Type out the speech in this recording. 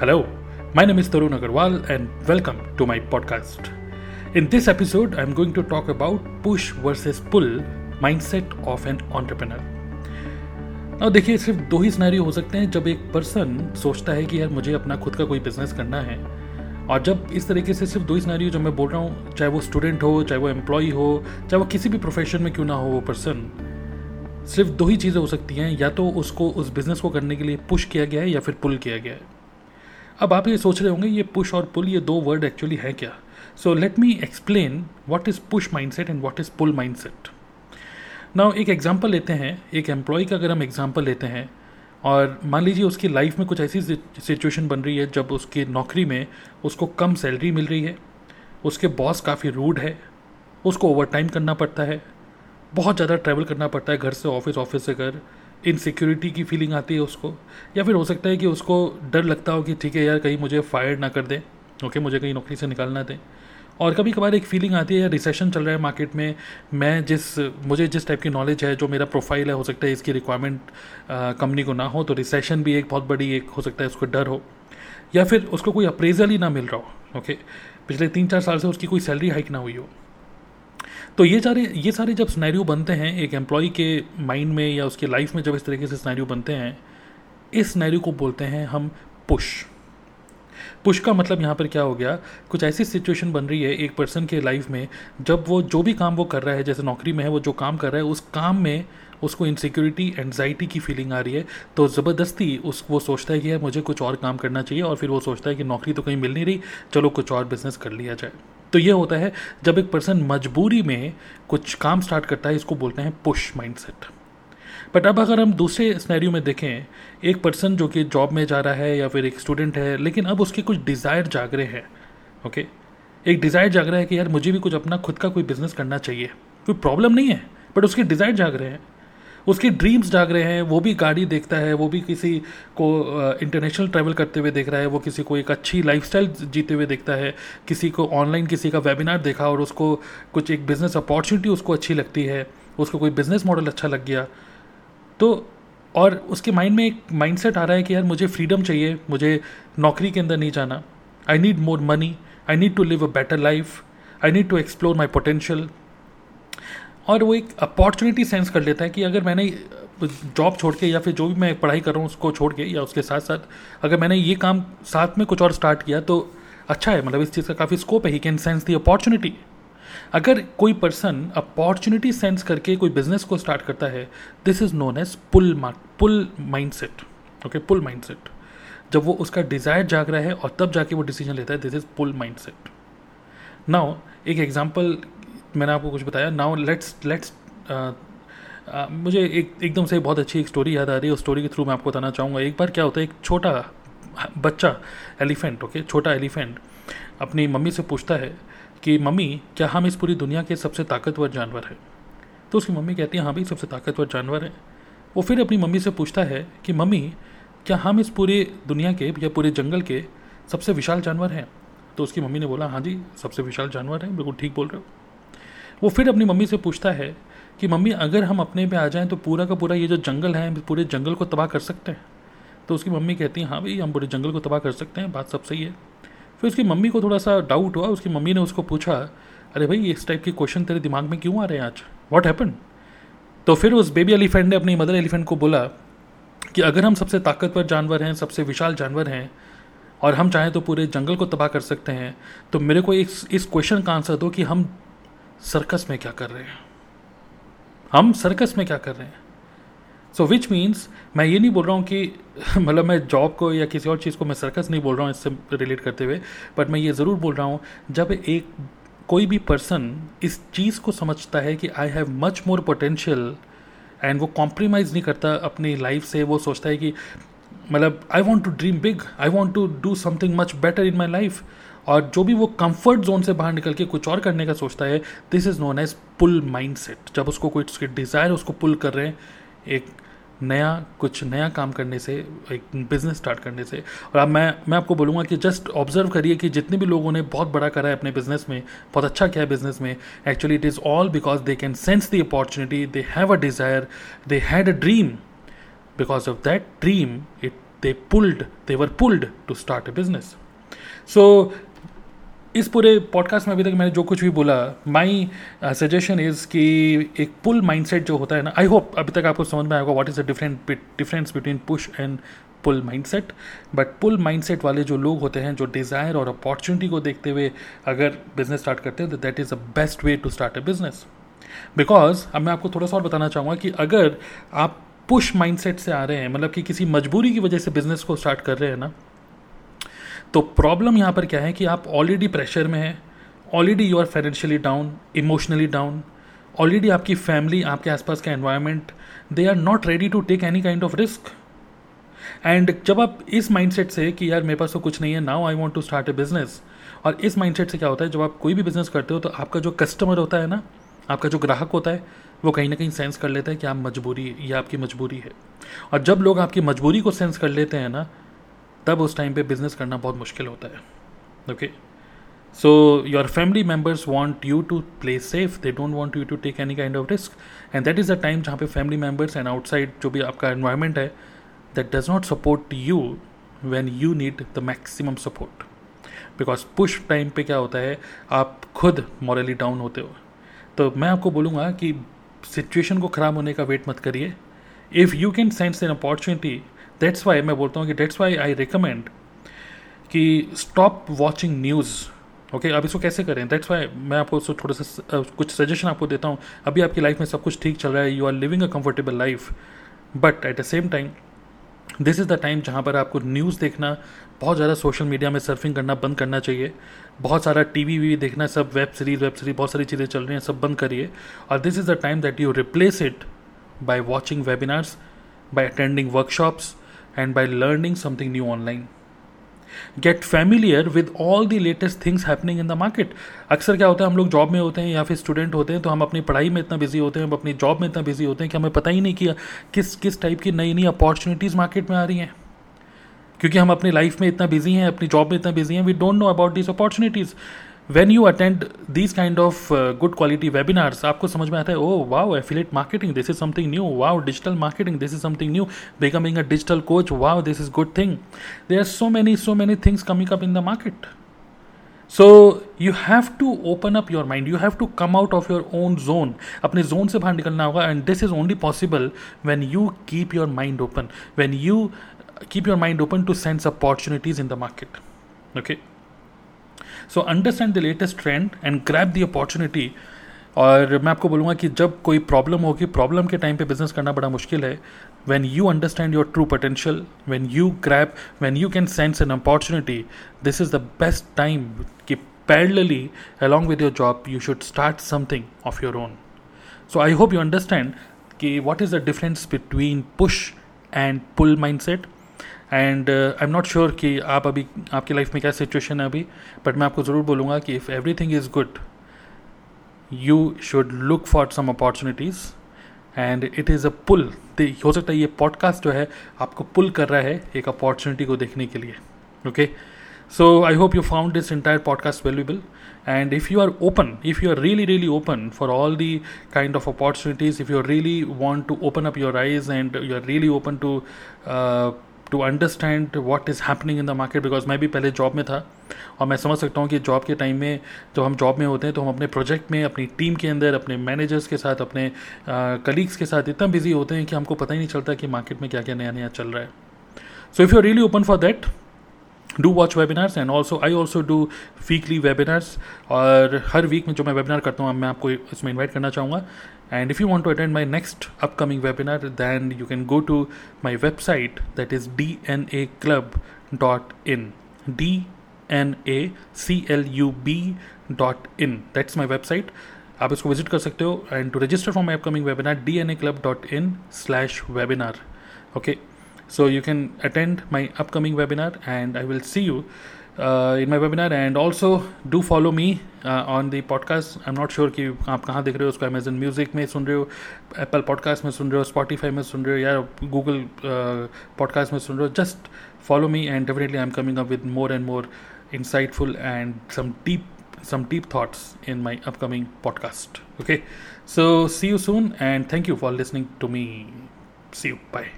Hello, my name is Tarun Agarwal and welcome to my podcast. In this episode, I'm going to talk about push versus pull mindset of an entrepreneur. अब देखिए सिर्फ़ दो ही scenario हो सकते हैं जब एक पर्सन सोचता है कि यार मुझे अपना खुद का कोई बिज़नेस करना है और जब इस तरीके से सिर्फ़ दो ही सिनेरियो जो मैं बोल रहा हूँ चाहे वो स्टूडेंट हो चाहे वो एम्प्लॉय हो चाहे वो किसी भी प्रोफेशन में क्यों ना हो वो पर्सन सिर्फ़ दो ही चीज़ें हो सकती हैं या तो उसको उस बिज़नेस को करने के लिए पुश किया गया है या फिर पुल किया गया है अब आप ये सोच रहे होंगे, ये पुश और पुल ये दो वर्ड एक्चुअली है क्या? So let me explain what is push mind set and what is pull mind set now एक एग्ज़ाम्पल लेते हैं। एक एम्प्लॉय का अगर हम एग्ज़ाम्पल लेते हैं, और मान लीजिए उसकी लाइफ में कुछ ऐसी सिचुएशन बन रही है, जब उसकी नौकरी में उसको कम सैलरी मिल रही है, उसके बॉस काफ़ी रूड है, उसको ओवर टाइम करना पड़ता है, बहुत ज़्यादा ट्रैवल करना पड़ता है घर से ऑफ़िस ऑफ़िस से घर इनसिक्योरिटी की फीलिंग आती है उसको, या फिर हो सकता है कि उसको डर लगता हो कि ठीक है यार, कहीं मुझे फायर ना कर दें ओके मुझे कहीं नौकरी से निकालना दें। और कभी कभार एक फीलिंग आती है यार रिसेशन चल रहा है मार्केट में, मैं जिस, मुझे जिस टाइप की नॉलेज है, जो मेरा प्रोफ़ाइल है, हो सकता है इसकी रिक्वायरमेंट कंपनी को ना हो तो रिसेशन भी एक बहुत बड़ी एक, हो सकता है उसको डर हो, या फिर उसको कोई अप्रेजल ही ना मिल रहा हो ओके पिछले तीन चार साल से उसकी कोई सैलरी हाइक ना हुई हो। तो ये सारे ये सारे जब स्नैरियो बनते हैं, एक एम्प्लॉय के माइंड में या उसके लाइफ में जब इस तरीके से स्नैरियो बनते हैं, इस स्नैरियो को बोलते हैं हम पुश पुश का मतलब यहाँ पर क्या हो गया? कुछ ऐसी सिचुएशन बन रही है एक पर्सन के लाइफ में, जब वो जो भी काम वो कर रहा है, जैसे नौकरी में है, वो जो काम कर रहा है, उस काम में उसको इनसिक्योरिटी एनजाइटी की फीलिंग आ रही है तो ज़बरदस्ती उस, वो सोचता है कि यार मुझे कुछ और काम करना चाहिए और फिर वो सोचता है कि नौकरी तो कहीं मिल नहीं रही, चलो कुछ और बिज़नेस कर लिया जाए। तो ये होता है, जब एक पर्सन मजबूरी में कुछ काम स्टार्ट करता है, इसको बोलते हैं पुश माइंडसेट बट अब अगर हम दूसरे स्नैरियो में देखें, एक पर्सन जो कि जॉब में जा रहा है या फिर एक स्टूडेंट है, लेकिन अब उसके कुछ डिज़ायर जाग रहे हैं ओके एक डिज़ायर जाग रहा है कि यार मुझे भी कुछ अपना खुद का कोई बिज़नेस करना चाहिए। कोई प्रॉब्लम नहीं है बट उसके डिज़ायर जाग रहे हैं। उसके ड्रीम्स जाग रहे हैं, वो भी गाड़ी देखता है, वो भी किसी को इंटरनेशनल ट्रैवल करते हुए देख रहा है, वो किसी को एक अच्छी लाइफस्टाइल जीते हुए देखता है, किसी को ऑनलाइन किसी का वेबिनार देखा और उसको कुछ एक बिज़नेस अपॉर्चुनिटी उसको अच्छी लगती है, उसको कोई बिज़नेस मॉडल अच्छा लग गया। तो और उसके माइंड में एक माइंडसेट आ रहा है कि यार मुझे फ्रीडम चाहिए, मुझे नौकरी के अंदर नहीं जाना। I need more money I need to live a better life I need to explore my potential और वो एक अपॉर्चुनिटी सेंस कर लेता है कि अगर मैंने जॉब छोड़ के या फिर जो भी मैं पढ़ाई कर रहा हूँ उसको छोड़ के या उसके साथ साथ अगर मैंने ये काम साथ में कुछ और स्टार्ट किया तो अच्छा है। मतलब इस चीज़ का काफ़ी स्कोप है। He can sense the opportunity अगर कोई पर्सन अपॉर्चुनिटी सेंस करके कोई बिज़नेस को स्टार्ट करता है this is known as pull pull mind set okay pull mind set जब वो उसका डिज़ायर जाग रहा है और तब जाके वो डिसीज़न लेता है this is pull mind set now एक एग्ज़ाम्पल मैंने आपको कुछ बताया। नाउ लेट्स लेट्स मुझे एक, एकदम से बहुत अच्छी एक स्टोरी याद आ रही है। उस स्टोरी के थ्रू मैं आपको बताना चाहूँगा। एक बार क्या होता है, एक छोटा बच्चा एलिफेंट ओके छोटा एलिफेंट अपनी मम्मी से पूछता है कि, मम्मी, क्या हम इस पूरी दुनिया के सबसे ताकतवर जानवर हैं? तो उसकी मम्मी कहती है हाँ भाई, सबसे ताकतवर जानवर है। वो फिर अपनी मम्मी से पूछता है कि, मम्मी, क्या हम इस पूरे दुनिया के या पूरे जंगल के सबसे विशाल जानवर हैं? तो उसकी मम्मी ने बोला हाँ जी, सबसे विशाल जानवर हैं। बिल्कुल ठीक बोल रहे हो। वो फिर अपनी मम्मी से पूछता है कि, मम्मी, अगर हम अपने पे आ जाएँ तो पूरा का पूरा ये जो जंगल है, पूरे जंगल को तबाह कर सकते हैं? तो उसकी मम्मी कहती हैं हाँ भाई, हम पूरे जंगल को तबाह कर सकते हैं, बात सब सही है। फिर उसकी मम्मी को थोड़ा सा डाउट हुआ, उसकी मम्मी ने उसको पूछा, अरे भाई, इस टाइप के क्वेश्चन तेरे दिमाग में क्यों आ रहे हैं आज? वॉट हैपन तो फिर उस बेबी एलिफेंट ने अपनी मदर एलिफेंट को बोला कि, अगर हम सबसे ताकतवर जानवर हैं, सबसे विशाल जानवर हैं और हम चाहें तो पूरे जंगल को तबाह कर सकते हैं तो मेरे को इस इस क्वेश्चन का आंसर दो कि हम सर्कस में क्या कर रहे हैं? हम सर्कस में क्या कर रहे हैं? सो विच मीन्स मैं ये नहीं बोल रहा हूँ कि मतलब मैं जॉब को या किसी और चीज़ को मैं सर्कस नहीं बोल रहा हूँ, इससे रिलेट करते हुए बट मैं ये ज़रूर बोल रहा हूँ, जब एक, कोई भी पर्सन इस चीज़ को समझता है कि I have much more potential and वो कॉम्प्रोमाइज़ नहीं करता अपनी लाइफ से, वो सोचता है कि मतलब I want to dream big I want to do something much better in my life और जो भी वो कंफर्ट जोन से बाहर निकल के कुछ और करने का सोचता है this is known as pull mind set जब उसको कोई, उसके डिज़ायर उसको पुल कर रहे हैं, एक नया, कुछ नया काम करने से, एक बिज़नेस स्टार्ट करने से। और अब मैं मैं आपको बोलूँगा कि जस्ट ऑब्ज़र्व करिए कि जितने भी लोगों ने बहुत बड़ा करा है अपने बिज़नेस में, बहुत अच्छा किया है बिज़नेस में actually it is all because they can sense the opportunity they have a desire they had a dream because of that dream it they pulled they were pulled to start a business so इस पूरे podcast में अभी तक मैंने जो कुछ भी बोला माई सजेशन इज़ कि एक पुल माइंडसेट जो होता है ना आई होप अभी तक आपको समझ में आएगा what is the different difference between push and pull mindset but pull mindset वाले जो लोग होते हैं, जो डिज़ायर और अपॉर्चुनिटी को देखते हुए अगर बिज़नेस स्टार्ट करते हैं तो that is the best way to start a business because अब मैं आपको थोड़ा सा और बताना चाहूँगा कि अगर आप पुश माइंडसेट से आ रहे हैं मतलब कि किसी मजबूरी की वजह से बिज़नेस को स्टार्ट कर रहे हैं ना तो प्रॉब्लम यहाँ पर क्या है कि आप ऑलरेडी प्रेशर में हैं already you are financially down emotionally down already आपकी फैमिली आपके आसपास का environment they are not ready to take any kind of risk and जब आप इस माइंडसेट से कि यार मेरे पास तो कुछ नहीं है now I want to start a business और इस माइंडसेट से क्या होता है, जब आप कोई भी बिज़नेस करते हो तो आपका जो कस्टमर होता है ना, आपका जो ग्राहक होता है, वो कहीं ना कहीं सेंस कर लेता है कि आप मजबूरी, ये आपकी मजबूरी है। और जब लोग आपकी मजबूरी को सेंस कर लेते हैं ना तब उस टाइम पे बिज़नेस करना बहुत मुश्किल होता है। Okay so your family members want you to play safe they don't want you to take any kind of risk and that is the time जहाँ पे फैमिली मेंबर्स एंड आउटसाइड जो भी आपका एनवायरमेंट है that does not support you when you need the maximum support because push time पे क्या होता है, आप खुद मॉरली डाउन होते हो। तो मैं आपको बोलूँगा कि सिचुएशन को ख़राब होने का वेट मत करिए। If you can sense an opportunity that's why मैं बोलता हूँ कि डेट्स वाई आई रिकमेंड कि स्टॉप वॉचिंग न्यूज़ ओके अब इसको कैसे करें? दैट्स वाई मैं आपको उसको थोड़ा सा कुछ सजेशन आपको देता हूँ। अभी आपकी लाइफ में सब कुछ ठीक चल रहा है you are living a comfortable life but at the same time this is the time जहाँ पर आपको न्यूज़ देखना, बहुत ज़्यादा सोशल मीडिया में सर्फिंग करना बंद करना चाहिए। बहुत सारा टी वी वी देखना, सब वेब सीरीज़ वेब सीरीज़ बहुत सारी चीज़ें चल रही हैं, सब बंद करिए। और this is the time that you replace it by watching webinars by attending workshops and by learning something new online. Get familiar with all the latest things happening in the market अक्सर क्या होता है, हम लोग job में होते हैं या फिर स्टूडेंट होते हैं तो हम अपनी पढ़ाई में इतना बिज़ी होते हैं, हम अपनी जॉब में इतना बिज़ी होते हैं कि हमें पता ही नहीं किया किस किस टाइप की नई नई अपॉर्चुनिटीज़ मार्केट में आ रही हैं। क्योंकि हम अपनी लाइफ में इतना बिज़ी हैं, अपनी जॉब में इतना बिज़ी हैं we don't know about this opportunities when you attend these kind of good quality webinars आपको समझ में आता है ओ wow affiliate marketing this is something new wow digital marketing this is something new becoming a digital coach wow this is good thing they are so many so many things coming up in the market so you have to open up your mind you have to come out of your own zone अपने zone से बाहर निकलना होगा and this is only possible when you keep your mind open when you keep your mind open to sense opportunities in the market okay so understand the latest trend and grab the opportunity और मैं आपको बोलूँगा कि जब कोई problem होगी problem के time पे बिज़नेस करना बड़ा मुश्किल है। When you understand your true potential when you grab when you can sense an opportunity this is the best time कि parallelly along with your job you should start something of your own so I hope you understand कि what is the difference between push and pull mind set and I am not sure कि आप अभी आपकी life में क्या situation है अभी but मैं आपको ज़रूर बोलूँगा कि if every thing is good you should look for some opportunities and it is a pull हो सकता है ये पॉडकास्ट जो है आपको पुल कर रहा है एक अपॉर्चुनिटी को देखने के लिए. Okay so I hope you found this entire podcast valuable and if you are open if you are really really open for all the kind of opportunities if you really want to open up your eyes and you are really open to uh, to understand what is happening in the market because मैं भी पहले job में था, और मैं समझ सकता हूँ कि जॉब के टाइम में जब हम जॉब में होते हैं तो हम अपने प्रोजेक्ट में, अपनी टीम के अंदर, अपने मैनेजर्स के साथ, अपने कलीग्स के साथ इतना बिज़ी होते हैं कि हमको पता ही नहीं चलता कि मार्केट में क्या क्या नया नया चल रहा है। So if you are really open for that do watch webinars and also I also do weekly webinars और हर वीक में जो मैं वेबिनार करता हूँ मैं आपको इसमें इन्वाइट करना चाहूँगा And if you want to attend my next upcoming webinar, then you can go to my website that is dnaclub.in. dnaclub.in. That's my website. आप इसको विज़िट कर सकते हो and to register for my upcoming webinar D N A club dot in slash webinar okay so you can attend my upcoming webinar and I will see you uh, in my webinar and also do follow me uh, on the podcast I am not sure कि आप कहाँ देख रहे हो उसको Amazon music में सुन रहे हो एप्पल पॉडकास्ट में सुन रहे हो स्पॉटीफाई में सुन रहे हो या गूगल पॉडकास्ट uh, में सुन रहे हो just follow me and definitely i'm coming up with more and more insightful and some deep some deep thoughts in my upcoming podcast okay so see you soon and thank you for listening to me see you bye